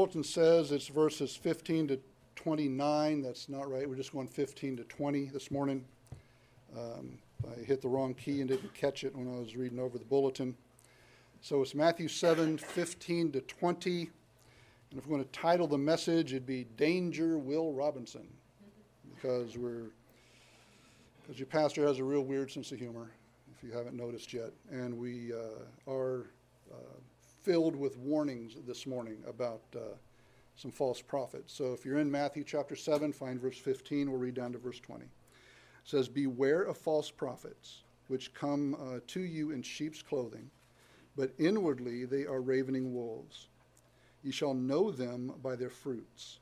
Bulletin says it's verses 15 to 29. That's not right. We're just going 15 to 20 this morning. Um, I hit the wrong key and didn't catch it when I was reading over the bulletin. So it's Matthew 7 15 to 20. And if we're going to title the message, it'd be Danger Will Robinson. Because we're because your pastor has a real weird sense of humor, if you haven't noticed yet. And we uh, are uh, filled with warnings this morning about uh, some false prophets. So if you're in Matthew chapter 7, find verse 15. We'll read down to verse 20. It says, Beware of false prophets, which come uh, to you in sheep's clothing, but inwardly they are ravening wolves. Ye shall know them by their fruits.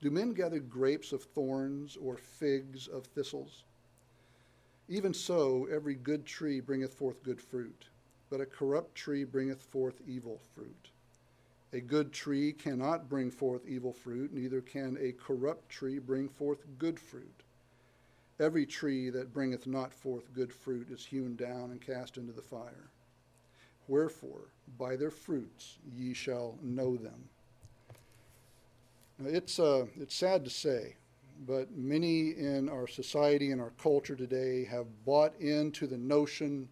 Do men gather grapes of thorns or figs of thistles? Even so, every good tree bringeth forth good fruit, but a corrupt tree bringeth forth evil fruit. A good tree cannot bring forth evil fruit, neither can a corrupt tree bring forth good fruit. Every tree that bringeth not forth good fruit is hewn down and cast into the fire. Wherefore, by their fruits ye shall know them. Now, it's, uh, it's sad to say, but many in our society and our culture today have bought into the notion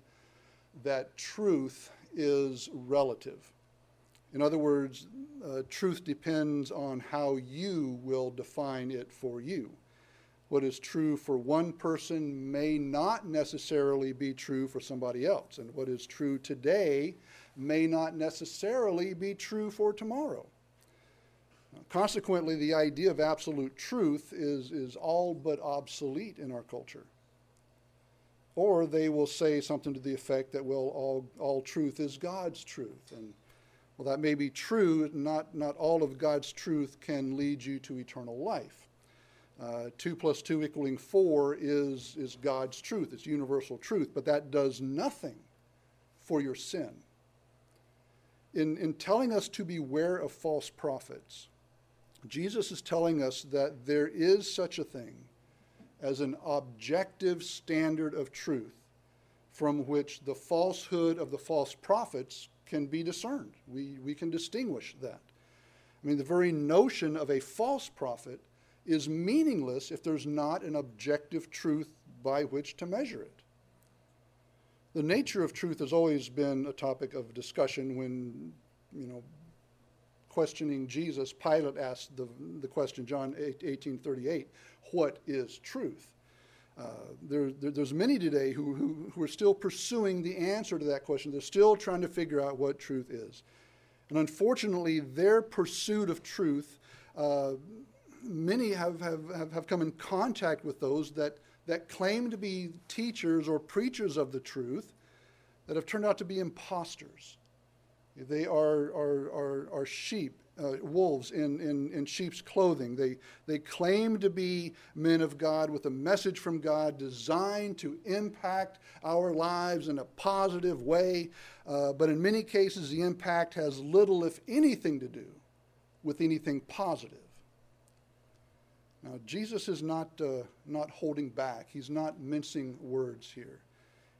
that truth is relative. In other words, uh, truth depends on how you will define it for you. What is true for one person may not necessarily be true for somebody else, and what is true today may not necessarily be true for tomorrow. Consequently, the idea of absolute truth is, is all but obsolete in our culture. Or they will say something to the effect that, well, all, all truth is God's truth. And, well, that may be true. Not, not all of God's truth can lead you to eternal life. Uh, 2 plus 2 equaling 4 is, is God's truth, it's universal truth, but that does nothing for your sin. In, in telling us to beware of false prophets, Jesus is telling us that there is such a thing as an objective standard of truth from which the falsehood of the false prophets can be discerned. We, we can distinguish that. I mean, the very notion of a false prophet is meaningless if there's not an objective truth by which to measure it. The nature of truth has always been a topic of discussion when, you know, questioning Jesus, Pilate asked the, the question, John 18 38, what is truth? Uh, there, there, there's many today who, who, who, are still pursuing the answer to that question. They're still trying to figure out what truth is. And unfortunately, their pursuit of truth, uh, many have, have, have, have come in contact with those that, that claim to be teachers or preachers of the truth that have turned out to be imposters. They are, are, are, are sheep, uh, wolves in, in, in sheep's clothing. They, they claim to be men of God with a message from God designed to impact our lives in a positive way. Uh, but in many cases, the impact has little, if anything, to do with anything positive. Now, Jesus is not, uh, not holding back, he's not mincing words here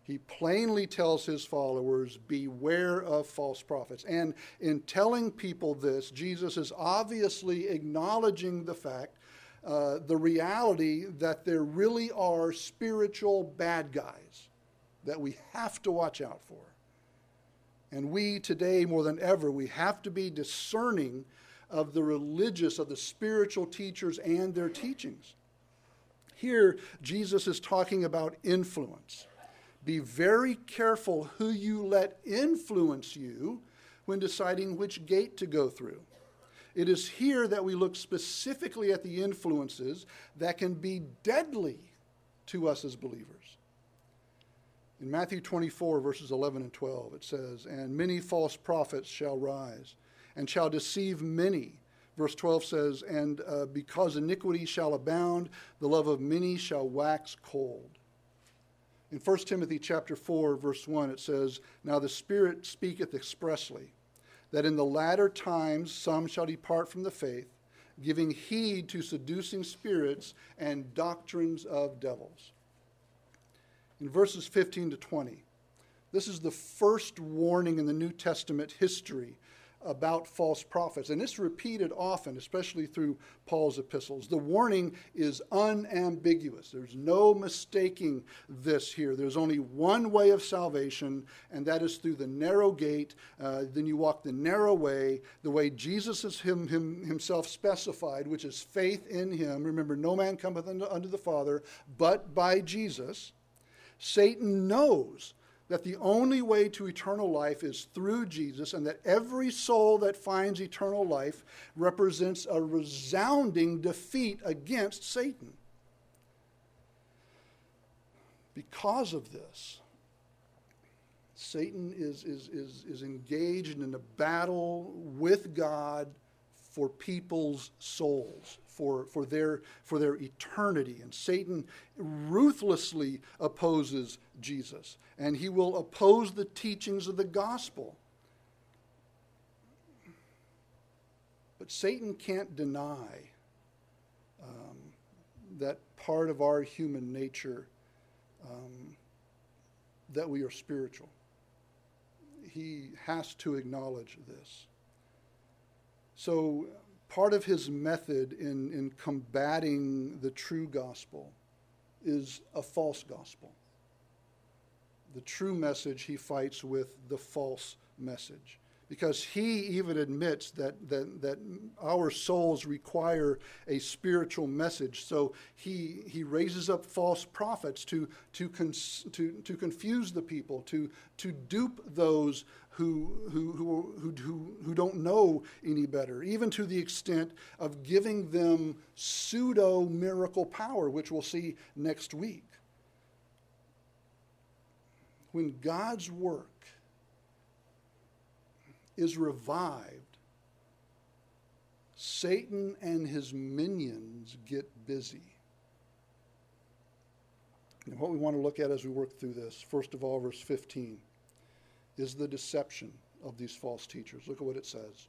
he plainly tells his followers, Beware of false prophets. And in telling people this, Jesus is obviously acknowledging the fact, uh, the reality that there really are spiritual bad guys that we have to watch out for. And we today, more than ever, we have to be discerning of the religious, of the spiritual teachers and their teachings. Here, Jesus is talking about influence. Be very careful who you let influence you when deciding which gate to go through. It is here that we look specifically at the influences that can be deadly to us as believers. In Matthew 24, verses 11 and 12, it says, And many false prophets shall rise, and shall deceive many. Verse 12 says, And uh, because iniquity shall abound, the love of many shall wax cold. In 1 Timothy chapter 4 verse 1 it says, "Now the Spirit speaketh expressly that in the latter times some shall depart from the faith, giving heed to seducing spirits and doctrines of devils." In verses 15 to 20, this is the first warning in the New Testament history about false prophets, and it's repeated often, especially through Paul's epistles. The warning is unambiguous. There's no mistaking this here. There's only one way of salvation, and that is through the narrow gate. Uh, then you walk the narrow way, the way Jesus is him, him, himself specified, which is faith in him. Remember, no man cometh unto, unto the Father but by Jesus. Satan knows that the only way to eternal life is through Jesus, and that every soul that finds eternal life represents a resounding defeat against Satan. Because of this, Satan is, is, is, is engaged in a battle with God for people's souls for, for, their, for their eternity. And Satan ruthlessly opposes Jesus, and he will oppose the teachings of the gospel. But Satan can't deny um, that part of our human nature um, that we are spiritual. He has to acknowledge this. So part of his method in, in combating the true gospel is a false gospel. The true message he fights with the false message because he even admits that, that, that our souls require a spiritual message. So he, he raises up false prophets to, to, cons, to, to confuse the people, to, to dupe those who, who, who, who, who don't know any better, even to the extent of giving them pseudo miracle power, which we'll see next week. When God's work is revived, Satan and his minions get busy. And what we want to look at as we work through this, first of all, verse 15, is the deception of these false teachers. Look at what it says.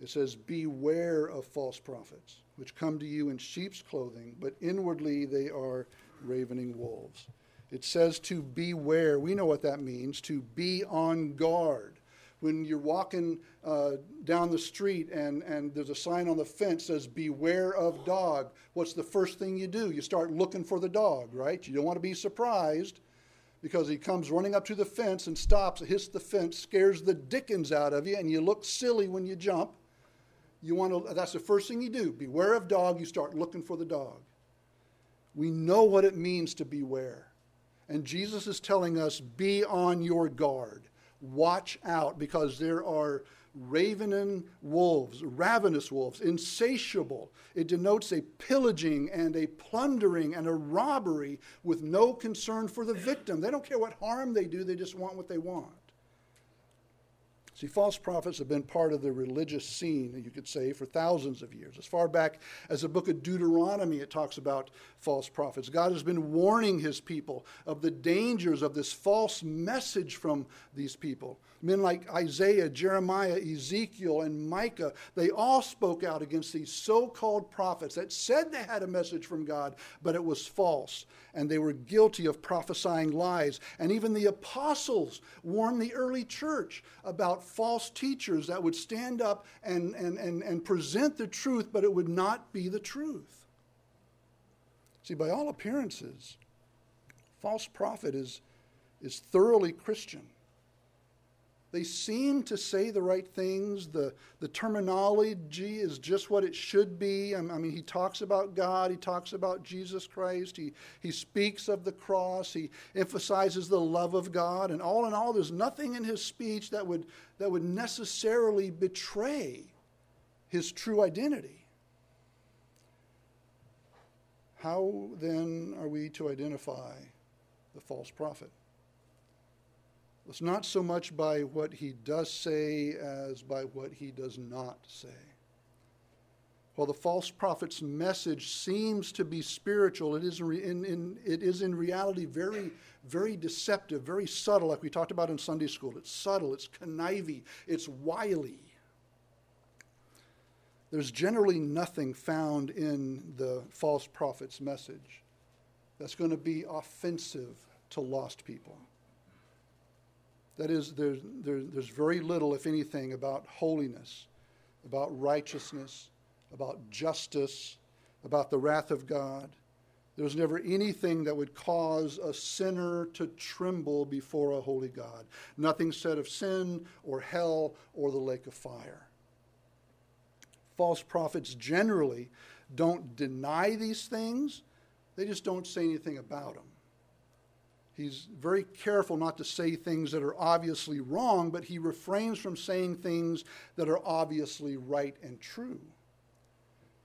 It says, Beware of false prophets, which come to you in sheep's clothing, but inwardly they are ravening wolves. It says to beware. We know what that means to be on guard when you're walking uh, down the street and, and there's a sign on the fence says beware of dog. What's the first thing you do? You start looking for the dog right? You don't want to be surprised because he comes running up to the fence and stops hits the fence scares the dickens out of you and you look silly when you jump. You want to that's the first thing you do. Beware of dog. You start looking for the dog. We know what it means to beware. And jesus is telling us be on your guard Watch out because there are ravening wolves, ravenous wolves, insatiable. It denotes a pillaging and a plundering and a robbery with no concern for the victim. They don't care what harm they do, they just want what they want. See, false prophets have been part of the religious scene, you could say, for thousands of years. As far back as the book of Deuteronomy, it talks about false prophets. God has been warning his people of the dangers of this false message from these people. Men like Isaiah, Jeremiah, Ezekiel, and Micah, they all spoke out against these so called prophets that said they had a message from God, but it was false. And they were guilty of prophesying lies. And even the apostles warned the early church about false teachers that would stand up and, and, and, and present the truth, but it would not be the truth. See, by all appearances, false prophet is, is thoroughly Christian. They seem to say the right things. The, the terminology is just what it should be. I mean, he talks about God, he talks about Jesus Christ, he, he speaks of the cross, he emphasizes the love of God, and all in all, there's nothing in his speech that would, that would necessarily betray his true identity. How then are we to identify the false prophet? It's not so much by what he does say as by what he does not say. While the false prophet's message seems to be spiritual, it is in, in, it is in reality very, very deceptive, very subtle, like we talked about in Sunday school. It's subtle, it's conniving, it's wily. There's generally nothing found in the false prophet's message that's going to be offensive to lost people. That is, there's, there, there's very little, if anything, about holiness, about righteousness, about justice, about the wrath of God. There's never anything that would cause a sinner to tremble before a holy God. Nothing said of sin or hell or the lake of fire. False prophets generally don't deny these things, they just don't say anything about them. He's very careful not to say things that are obviously wrong, but he refrains from saying things that are obviously right and true.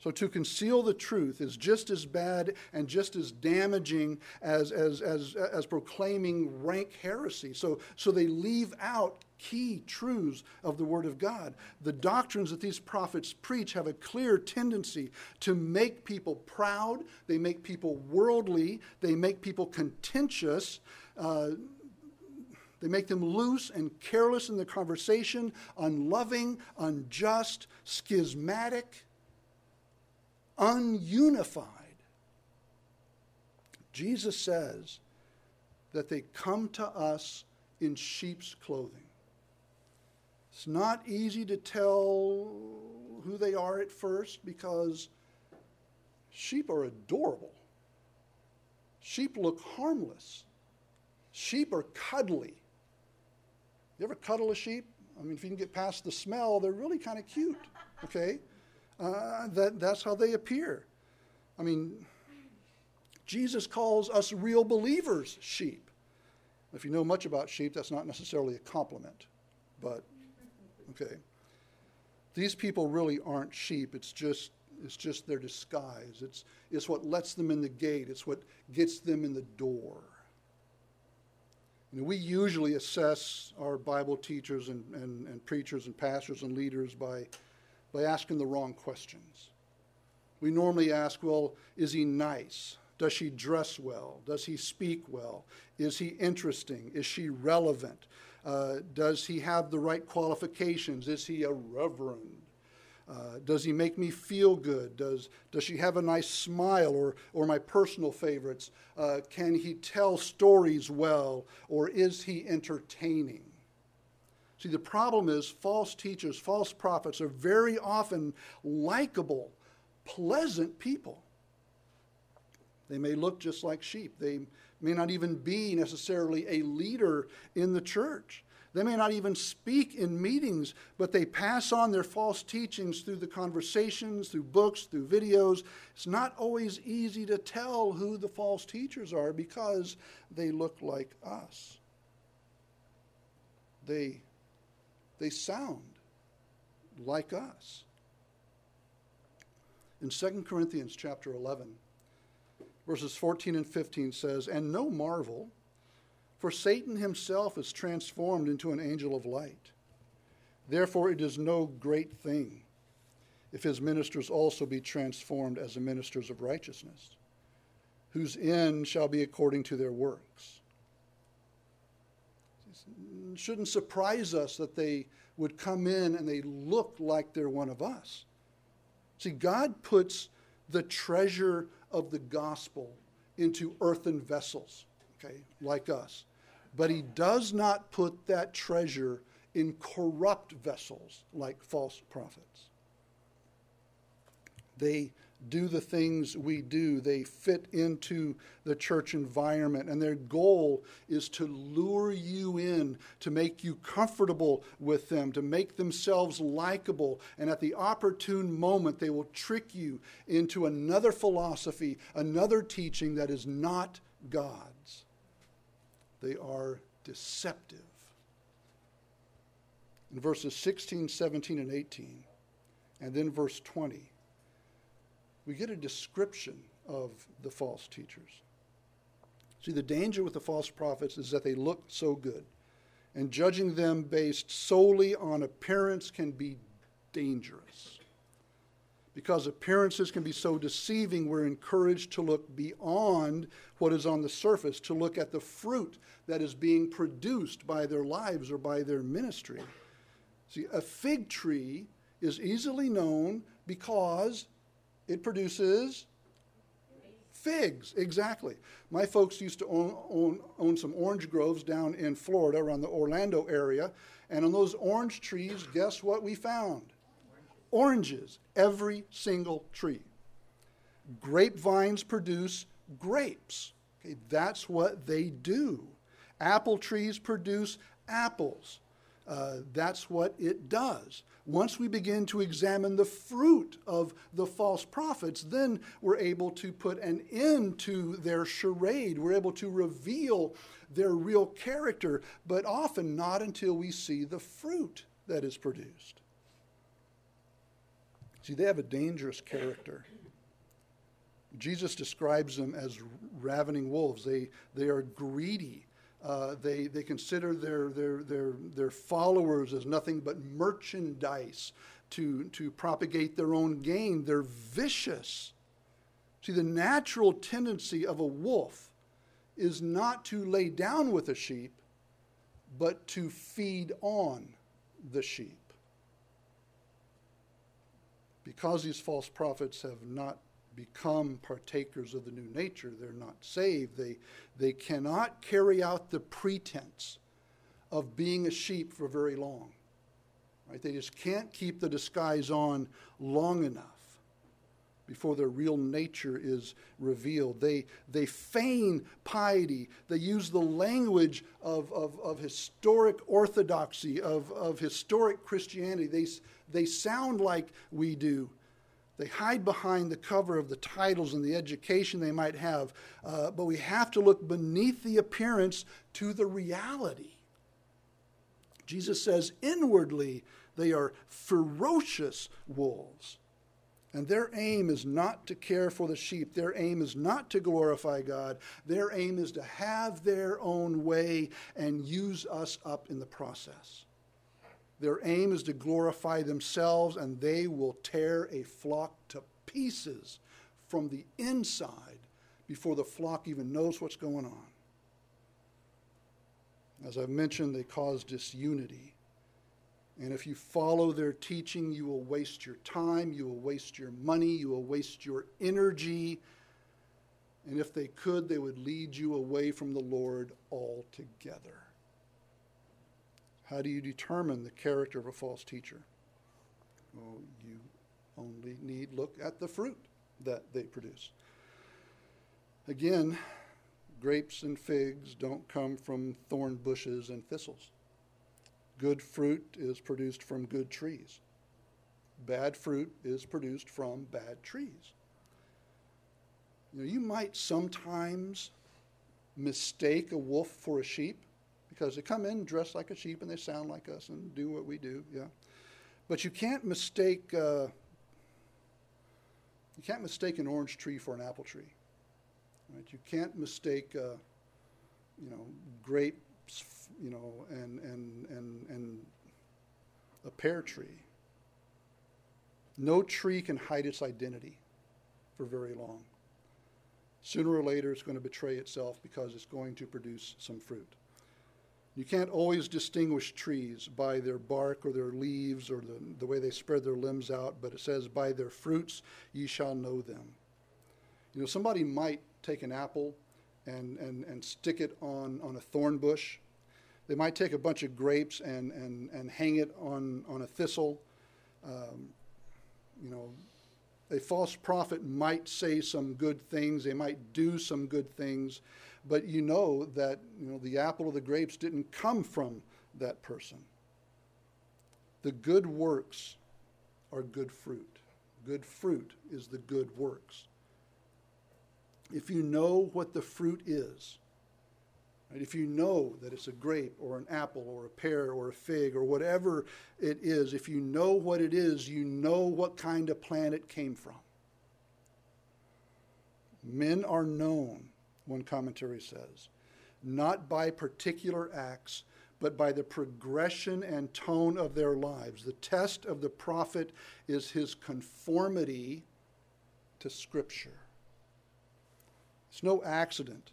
So to conceal the truth is just as bad and just as damaging as, as, as, as proclaiming rank heresy. So, so they leave out key truths of the Word of God. The doctrines that these prophets preach have a clear tendency to make people proud, they make people worldly, they make people contentious. Uh, they make them loose and careless in the conversation, unloving, unjust, schismatic ununified. Jesus says that they come to us in sheep's clothing. It's not easy to tell who they are at first because sheep are adorable. Sheep look harmless. Sheep are cuddly. You ever cuddle a sheep? I mean, if you can get past the smell, they're really kind of cute, okay? Uh, that, that's how they appear. I mean, Jesus calls us real believers sheep. If you know much about sheep, that's not necessarily a compliment, but okay. These people really aren't sheep. It's just it's just their disguise. It's it's what lets them in the gate. It's what gets them in the door. You know, we usually assess our Bible teachers and, and, and preachers and pastors and leaders by by asking the wrong questions. We normally ask, well, is he nice? Does she dress well? Does he speak well? Is he interesting? Is she relevant? Uh, does he have the right qualifications? Is he a reverend? Uh, does he make me feel good? Does, does she have a nice smile? Or, or my personal favorites, uh, can he tell stories well? Or is he entertaining? See, the problem is false teachers, false prophets are very often likable, pleasant people. They may look just like sheep. They may not even be necessarily a leader in the church. They may not even speak in meetings, but they pass on their false teachings through the conversations, through books, through videos. It's not always easy to tell who the false teachers are because they look like us. They they sound like us. In 2 Corinthians chapter 11, verses 14 and 15 says, And no marvel, for Satan himself is transformed into an angel of light. Therefore, it is no great thing if his ministers also be transformed as the ministers of righteousness, whose end shall be according to their works shouldn't surprise us that they would come in and they look like they're one of us. See, God puts the treasure of the gospel into earthen vessels, okay, like us. But He does not put that treasure in corrupt vessels like false prophets. They do the things we do. They fit into the church environment, and their goal is to lure you in, to make you comfortable with them, to make themselves likable. And at the opportune moment, they will trick you into another philosophy, another teaching that is not God's. They are deceptive. In verses 16, 17, and 18, and then verse 20 we get a description of the false teachers. See, the danger with the false prophets is that they look so good, and judging them based solely on appearance can be dangerous. Because appearances can be so deceiving, we're encouraged to look beyond what is on the surface, to look at the fruit that is being produced by their lives or by their ministry. See, a fig tree is easily known because it produces Figs, exactly. My folks used to own, own, own some orange groves down in Florida around the Orlando area. And on those orange trees, guess what we found? Oranges, every single tree. Grapevines produce grapes. Okay, that's what they do. Apple trees produce apples. Uh, that's what it does. Once we begin to examine the fruit of the false prophets, then we're able to put an end to their charade. We're able to reveal their real character, but often not until we see the fruit that is produced. See, they have a dangerous character. Jesus describes them as ravening wolves. They, they are greedy. Uh, they, they consider their, their, their, their followers as nothing but merchandise to, to propagate their own gain. They're vicious. See, the natural tendency of a wolf is not to lay down with a sheep, but to feed on the sheep. Because these false prophets have not become partakers of the new nature. They're not saved. They, they cannot carry out the pretense of being a sheep for very long. Right? They just can't keep the disguise on long enough before their real nature is revealed. They, they feign piety. They use the language of, of, of historic orthodoxy, of, of historic Christianity. They, they sound like we do. They hide behind the cover of the titles and the education they might have, uh, but we have to look beneath the appearance to the reality. Jesus says, inwardly, they are ferocious wolves. And their aim is not to care for the sheep. Their aim is not to glorify God. Their aim is to have their own way and use us up in the process. Their aim is to glorify themselves, and they will tear a flock to pieces from the inside before the flock even knows what's going on. As I've mentioned, they cause disunity. And if you follow their teaching, you will waste your time, you will waste your money, you will waste your energy. And if they could, they would lead you away from the Lord altogether. How do you determine the character of a false teacher? Well, you only need look at the fruit that they produce. Again, grapes and figs don't come from thorn bushes and thistles. Good fruit is produced from good trees. Bad fruit is produced from bad trees. You, know, you might sometimes mistake a wolf for a sheep because they come in dressed like a sheep and they sound like us and do what we do. Yeah, but you can't mistake uh, you can't mistake an orange tree for an apple tree. Right? You can't mistake uh, you know grapes you know and and and and a pear tree. No tree can hide its identity for very long. Sooner or later, it's going to betray itself because it's going to produce some fruit. You can't always distinguish trees by their bark or their leaves or the, the way they spread their limbs out, but it says, By their fruits ye shall know them. You know, somebody might take an apple and, and, and stick it on, on a thorn bush. They might take a bunch of grapes and, and, and hang it on, on a thistle. Um, you know, a false prophet might say some good things, they might do some good things, but you know that you know the apple of the grapes didn't come from that person. The good works are good fruit. Good fruit is the good works. If you know what the fruit is, right, if you know that it's a grape or an apple or a pear or a fig or whatever it is, if you know what it is, you know what kind of plant it came from. Men are known one commentary says, not by particular acts, but by the progression and tone of their lives. The test of the prophet is his conformity to Scripture. It's no accident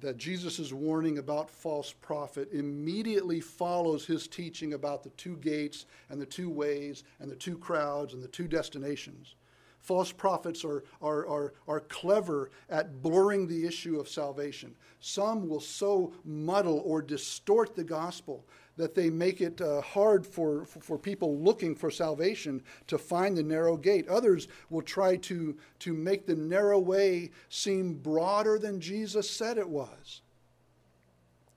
that Jesus' warning about false prophet immediately follows his teaching about the two gates and the two ways and the two crowds and the two destinations. False prophets are, are, are, are clever at blurring the issue of salvation. Some will so muddle or distort the gospel that they make it uh, hard for, for people looking for salvation to find the narrow gate. Others will try to, to make the narrow way seem broader than Jesus said it was.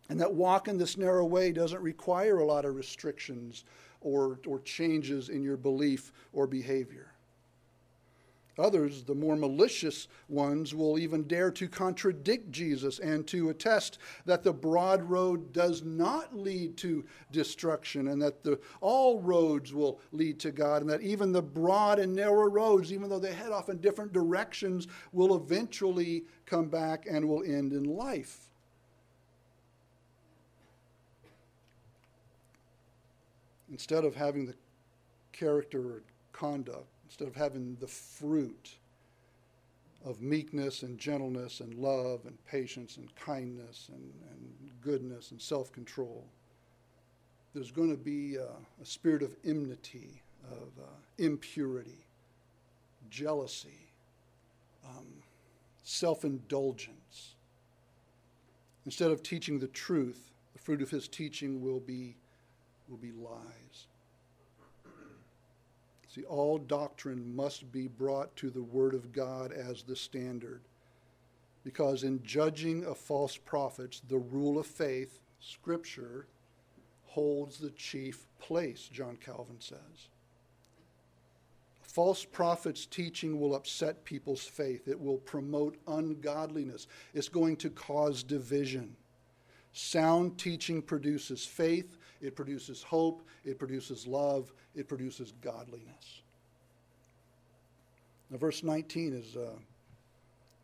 And that walking this narrow way doesn't require a lot of restrictions or, or changes in your belief or behavior. Others, the more malicious ones, will even dare to contradict Jesus and to attest that the broad road does not lead to destruction and that the, all roads will lead to God and that even the broad and narrow roads, even though they head off in different directions, will eventually come back and will end in life. Instead of having the character or conduct instead of having the fruit of meekness and gentleness and love and patience and kindness and, and goodness and self control. There's going to be a, a spirit of enmity, of uh, impurity, jealousy, um, self indulgence. Instead of teaching the truth, the fruit of his teaching will be, will be lies. See, all doctrine must be brought to the Word of God as the standard. Because in judging of false prophets, the rule of faith, Scripture, holds the chief place, John Calvin says. False prophets' teaching will upset people's faith. It will promote ungodliness. It's going to cause division. Sound teaching produces faith, it produces hope, it produces love, it produces godliness. Now, verse 19 is uh,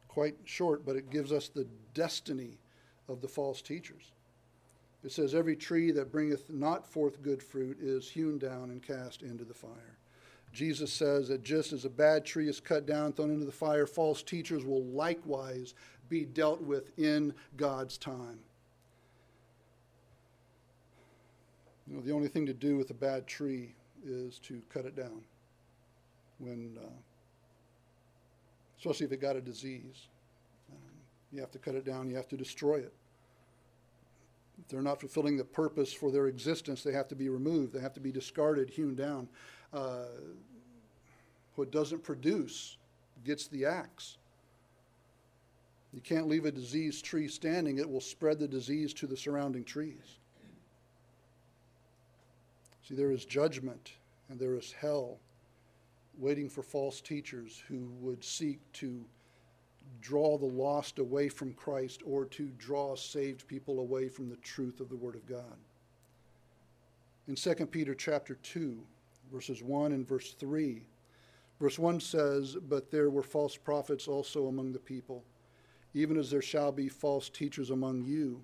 quite short, but it gives us the destiny of the false teachers. It says, Every tree that bringeth not forth good fruit is hewn down and cast into the fire. Jesus says that just as a bad tree is cut down, and thrown into the fire, false teachers will likewise be dealt with in God's time. You know, the only thing to do with a bad tree is to cut it down. When, uh, especially if it got a disease, um, you have to cut it down. You have to destroy it. If they're not fulfilling the purpose for their existence, they have to be removed. They have to be discarded, hewn down. Uh, what doesn't produce gets the axe. You can't leave a diseased tree standing, it will spread the disease to the surrounding trees. See, there is judgment and there is hell waiting for false teachers who would seek to draw the lost away from Christ or to draw saved people away from the truth of the Word of God. In 2 Peter chapter 2, verses 1 and verse 3, verse 1 says, But there were false prophets also among the people, even as there shall be false teachers among you,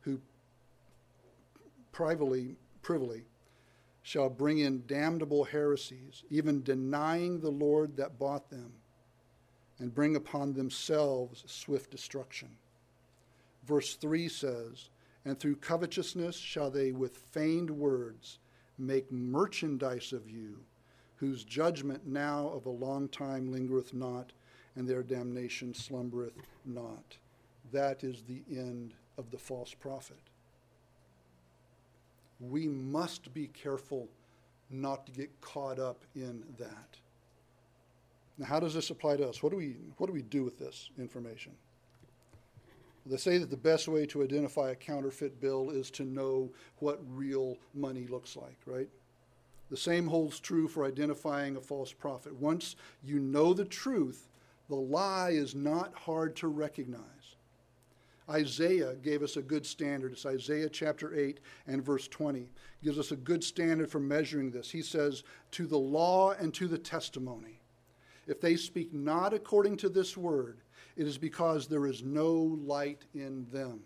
who privately, privily shall bring in damnable heresies, even denying the Lord that bought them, and bring upon themselves swift destruction. Verse 3 says, And through covetousness shall they with feigned words make merchandise of you, whose judgment now of a long time lingereth not, and their damnation slumbereth not. That is the end of the false prophet we must be careful not to get caught up in that. Now, how does this apply to us? What do we, what do, we do with this information? They say that the best way to identify a counterfeit bill is to know what real money looks like, right? The same holds true for identifying a false prophet. Once you know the truth, the lie is not hard to recognize. Isaiah gave us a good standard. It's Isaiah chapter 8 and verse 20. Gives us a good standard for measuring this. He says, To the law and to the testimony. If they speak not according to this word, it is because there is no light in them.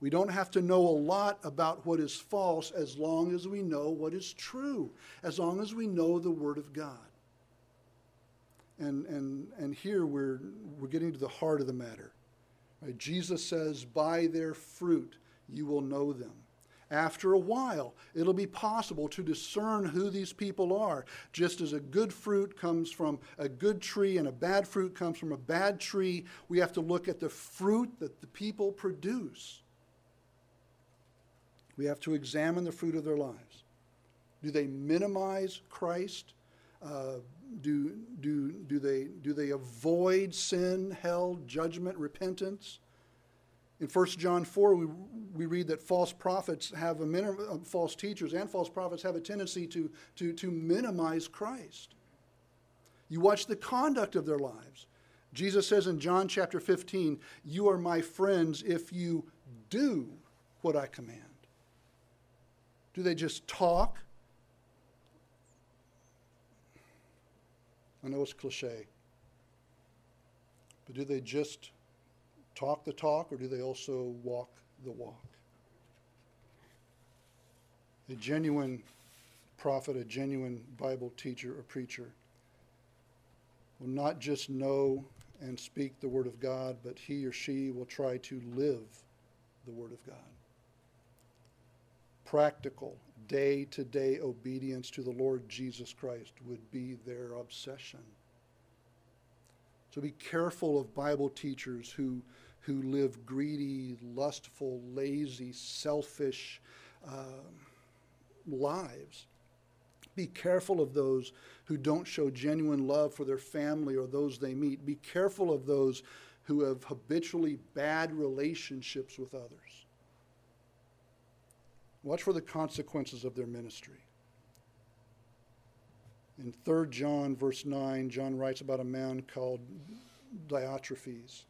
We don't have to know a lot about what is false as long as we know what is true, as long as we know the Word of God. And, and, and here we're, we're getting to the heart of the matter. Right? Jesus says, By their fruit you will know them. after a while, it'll be possible to discern who these people are. Just as a good fruit comes from a good tree and a bad fruit comes from a bad tree, we have to look at the fruit that the people produce. We have to examine the fruit of their lives. Do they minimize Christ? Uh, do, do, do, they, do they avoid sin, hell, judgment, repentance? In 1 John 4, we, we read that false prophets have a minim, uh, false teachers and false prophets have a tendency to, to, to minimize Christ. You watch the conduct of their lives. Jesus says in John chapter 15, You are my friends if you do what I command. Do they just talk? I know it's cliche, but do they just talk the talk or do they also walk the walk? A genuine prophet, a genuine Bible teacher or preacher will not just know and speak the Word of God, but he or she will try to live the Word of God. Practical, day to day obedience to the Lord Jesus Christ would be their obsession. So be careful of Bible teachers who, who live greedy, lustful, lazy, selfish uh, lives. Be careful of those who don't show genuine love for their family or those they meet. Be careful of those who have habitually bad relationships with others. Watch for the consequences of their ministry. In 3 John, verse 9, John writes about a man called Diotrephes.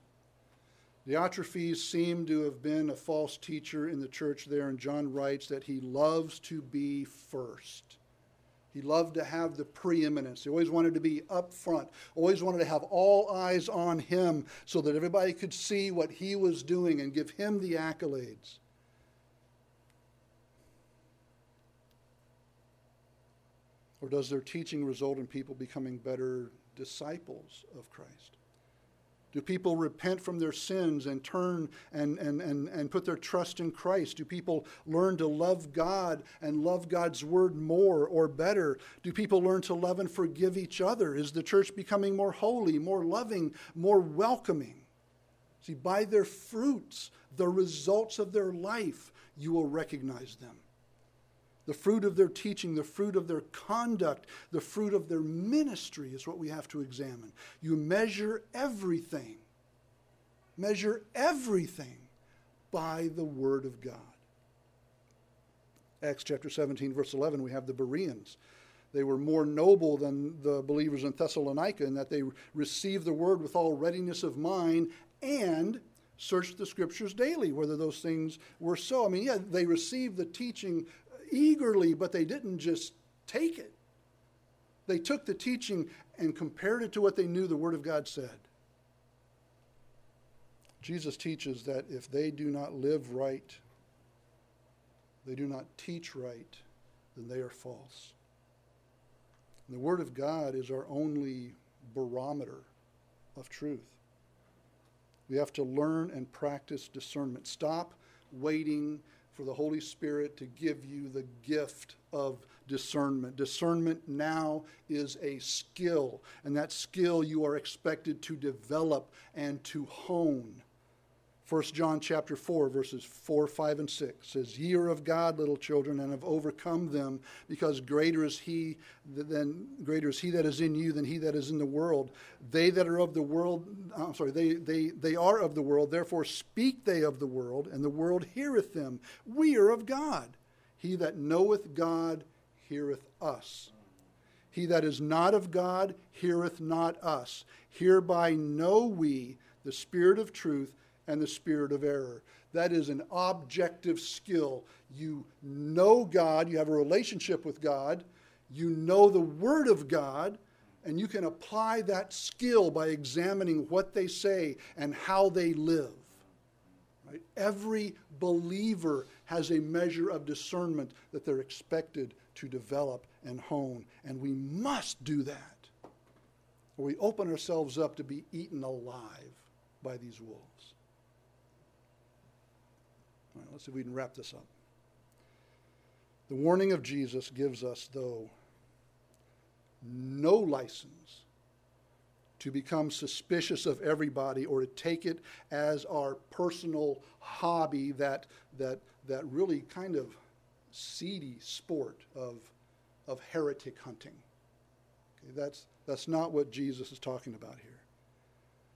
Diotrephes seemed to have been a false teacher in the church there, and John writes that he loves to be first. He loved to have the preeminence. He always wanted to be up front, always wanted to have all eyes on him so that everybody could see what he was doing and give him the accolades. Or does their teaching result in people becoming better disciples of Christ? Do people repent from their sins and turn and, and, and, and put their trust in Christ? Do people learn to love God and love God's word more or better? Do people learn to love and forgive each other? Is the church becoming more holy, more loving, more welcoming? See, by their fruits, the results of their life, you will recognize them the fruit of their teaching, the fruit of their conduct, the fruit of their ministry is what we have to examine. You measure everything, measure everything by the Word of God. Acts chapter 17, verse 11, we have the Bereans. They were more noble than the believers in Thessalonica in that they received the Word with all readiness of mind and searched the Scriptures daily, whether those things were so. I mean, yeah, they received the teaching eagerly, but they didn't just take it. They took the teaching and compared it to what they knew the Word of God said. Jesus teaches that if they do not live right, they do not teach right, then they are false. And the Word of God is our only barometer of truth. We have to learn and practice discernment. Stop waiting for the Holy Spirit to give you the gift of discernment. Discernment now is a skill, and that skill you are expected to develop and to hone. 1 John chapter 4, verses 4, 5, and 6 says, Ye are of God, little children, and have overcome them, because greater is he than greater is he that is in you than he that is in the world. They that are of the world, uh, I'm sorry, they, they, they are of the world, therefore speak they of the world, and the world heareth them. We are of God. He that knoweth God heareth us. He that is not of God heareth not us. Hereby know we the spirit of truth and the spirit of error. That is an objective skill. You know God, you have a relationship with God, you know the Word of God, and you can apply that skill by examining what they say and how they live. Right? Every believer has a measure of discernment that they're expected to develop and hone, and we must do that. Or we open ourselves up to be eaten alive by these wolves. All right, let's see if we can wrap this up. The warning of Jesus gives us, though, no license to become suspicious of everybody or to take it as our personal hobby, that, that, that really kind of seedy sport of, of heretic hunting. Okay, that's, that's not what Jesus is talking about here.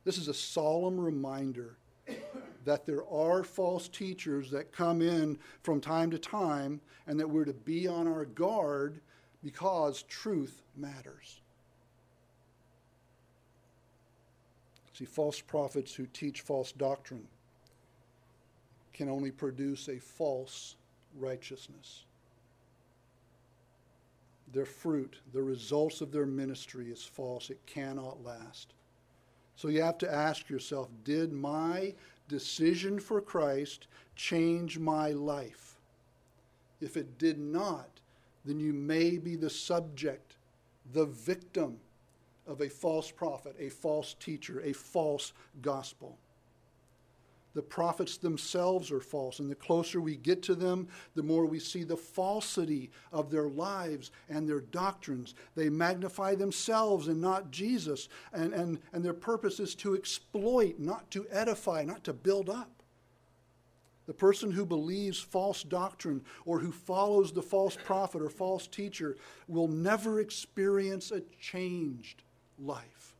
This is a solemn reminder that there are false teachers that come in from time to time and that we're to be on our guard because truth matters. See, false prophets who teach false doctrine can only produce a false righteousness. Their fruit, the results of their ministry is false. It cannot last. So you have to ask yourself did my decision for Christ change my life? If it did not, then you may be the subject, the victim of a false prophet, a false teacher, a false gospel. The prophets themselves are false, and the closer we get to them, the more we see the falsity of their lives and their doctrines. They magnify themselves and not Jesus, and, and, and their purpose is to exploit, not to edify, not to build up. The person who believes false doctrine or who follows the false prophet or false teacher will never experience a changed life.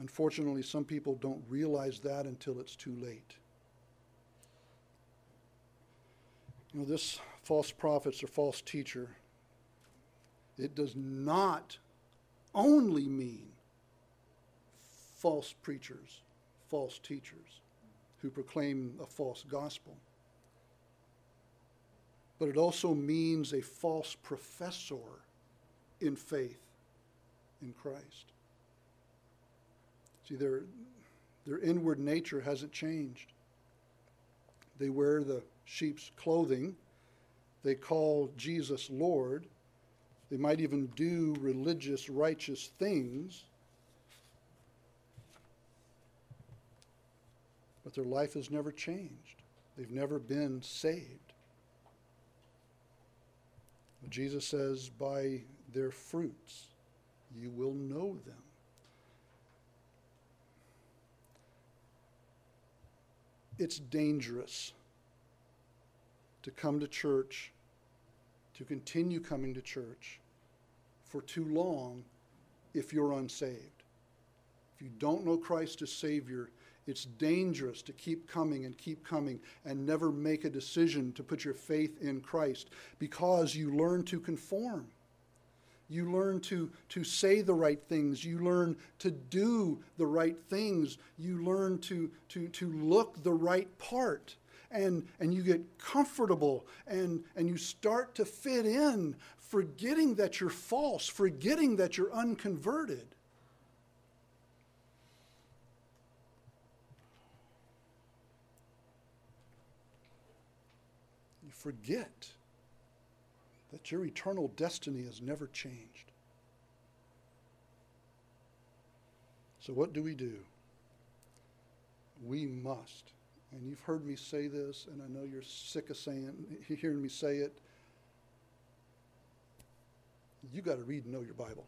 Unfortunately, some people don't realize that until it's too late. You know, this false prophets or false teacher, it does not only mean false preachers, false teachers who proclaim a false gospel, but it also means a false professor in faith in Christ. See, their, their inward nature hasn't changed. They wear the sheep's clothing. They call Jesus Lord. They might even do religious, righteous things. But their life has never changed. They've never been saved. Jesus says, by their fruits you will know them. It's dangerous to come to church, to continue coming to church for too long if you're unsaved. If you don't know Christ as Savior, it's dangerous to keep coming and keep coming and never make a decision to put your faith in Christ because you learn to conform. You learn to, to say the right things. You learn to do the right things. You learn to, to, to look the right part. And, and you get comfortable and, and you start to fit in, forgetting that you're false, forgetting that you're unconverted. You forget that your eternal destiny has never changed. So, what do we do? We must, and you've heard me say this, and I know you're sick of saying, hearing me say it. You got to read and know your Bible.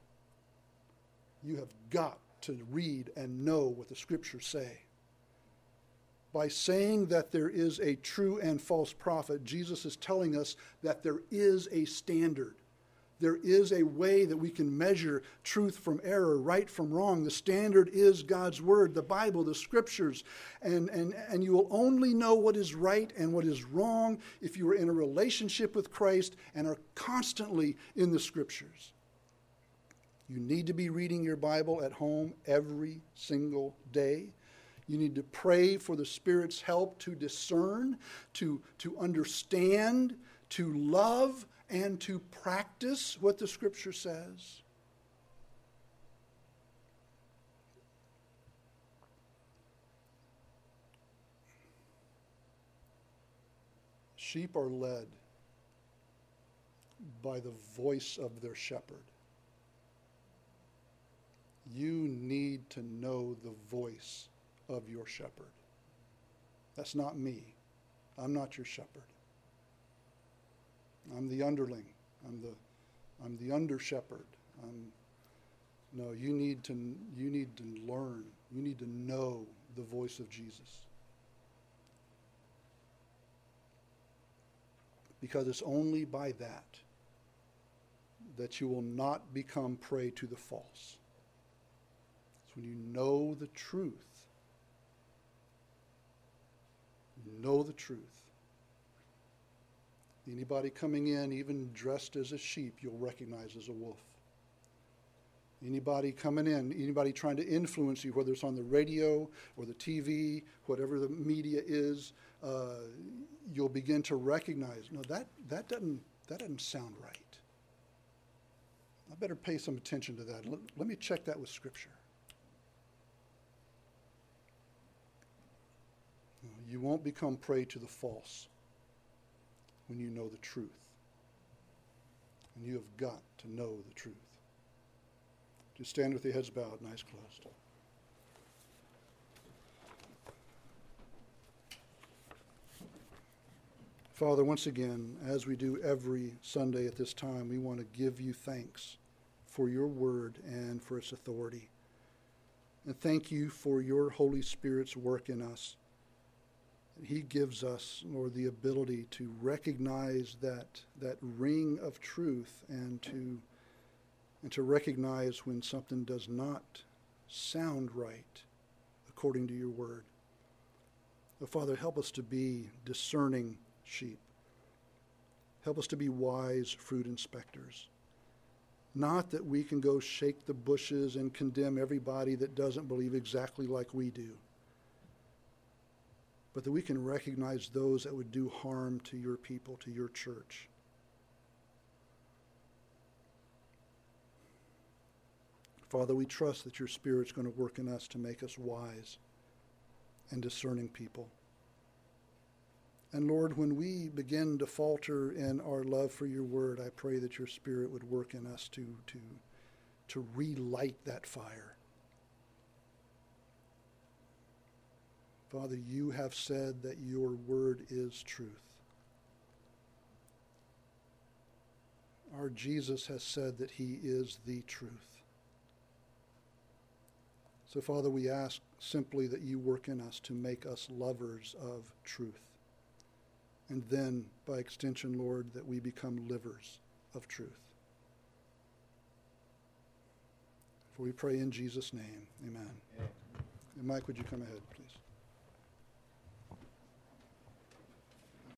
You have got to read and know what the scriptures say by saying that there is a true and false prophet, Jesus is telling us that there is a standard. There is a way that we can measure truth from error, right from wrong. The standard is God's Word, the Bible, the Scriptures. And, and, and you will only know what is right and what is wrong if you are in a relationship with Christ and are constantly in the Scriptures. You need to be reading your Bible at home every single day. You need to pray for the Spirit's help to discern, to, to understand, to love, and to practice what the Scripture says. Sheep are led by the voice of their shepherd. You need to know the voice of your shepherd. That's not me. I'm not your shepherd. I'm the underling. I'm the, I'm the under shepherd. I'm, no, you need to, you need to learn. You need to know the voice of Jesus. Because it's only by that that you will not become prey to the false. It's when you know the truth. You know the truth. Anybody coming in, even dressed as a sheep, you'll recognize as a wolf. Anybody coming in, anybody trying to influence you, whether it's on the radio or the TV, whatever the media is, uh, you'll begin to recognize, no, that, that, doesn't, that doesn't sound right. I better pay some attention to that. Let, let me check that with Scripture. You won't become prey to the false when you know the truth. And you have got to know the truth. Just stand with your heads bowed and eyes closed. Father, once again, as we do every Sunday at this time, we want to give you thanks for your word and for its authority. And thank you for your Holy Spirit's work in us. He gives us, Lord, the ability to recognize that, that ring of truth and to, and to recognize when something does not sound right according to your word. But Father, help us to be discerning sheep. Help us to be wise fruit inspectors. Not that we can go shake the bushes and condemn everybody that doesn't believe exactly like we do, but that we can recognize those that would do harm to your people, to your church. Father, we trust that your Spirit's going to work in us to make us wise and discerning people. And Lord, when we begin to falter in our love for your word, I pray that your spirit would work in us to, to, to relight that fire. Father, you have said that your word is truth. Our Jesus has said that he is the truth. So, Father, we ask simply that you work in us to make us lovers of truth and then, by extension, Lord, that we become livers of truth. For we pray in Jesus' name. Amen. And Mike, would you come ahead, please?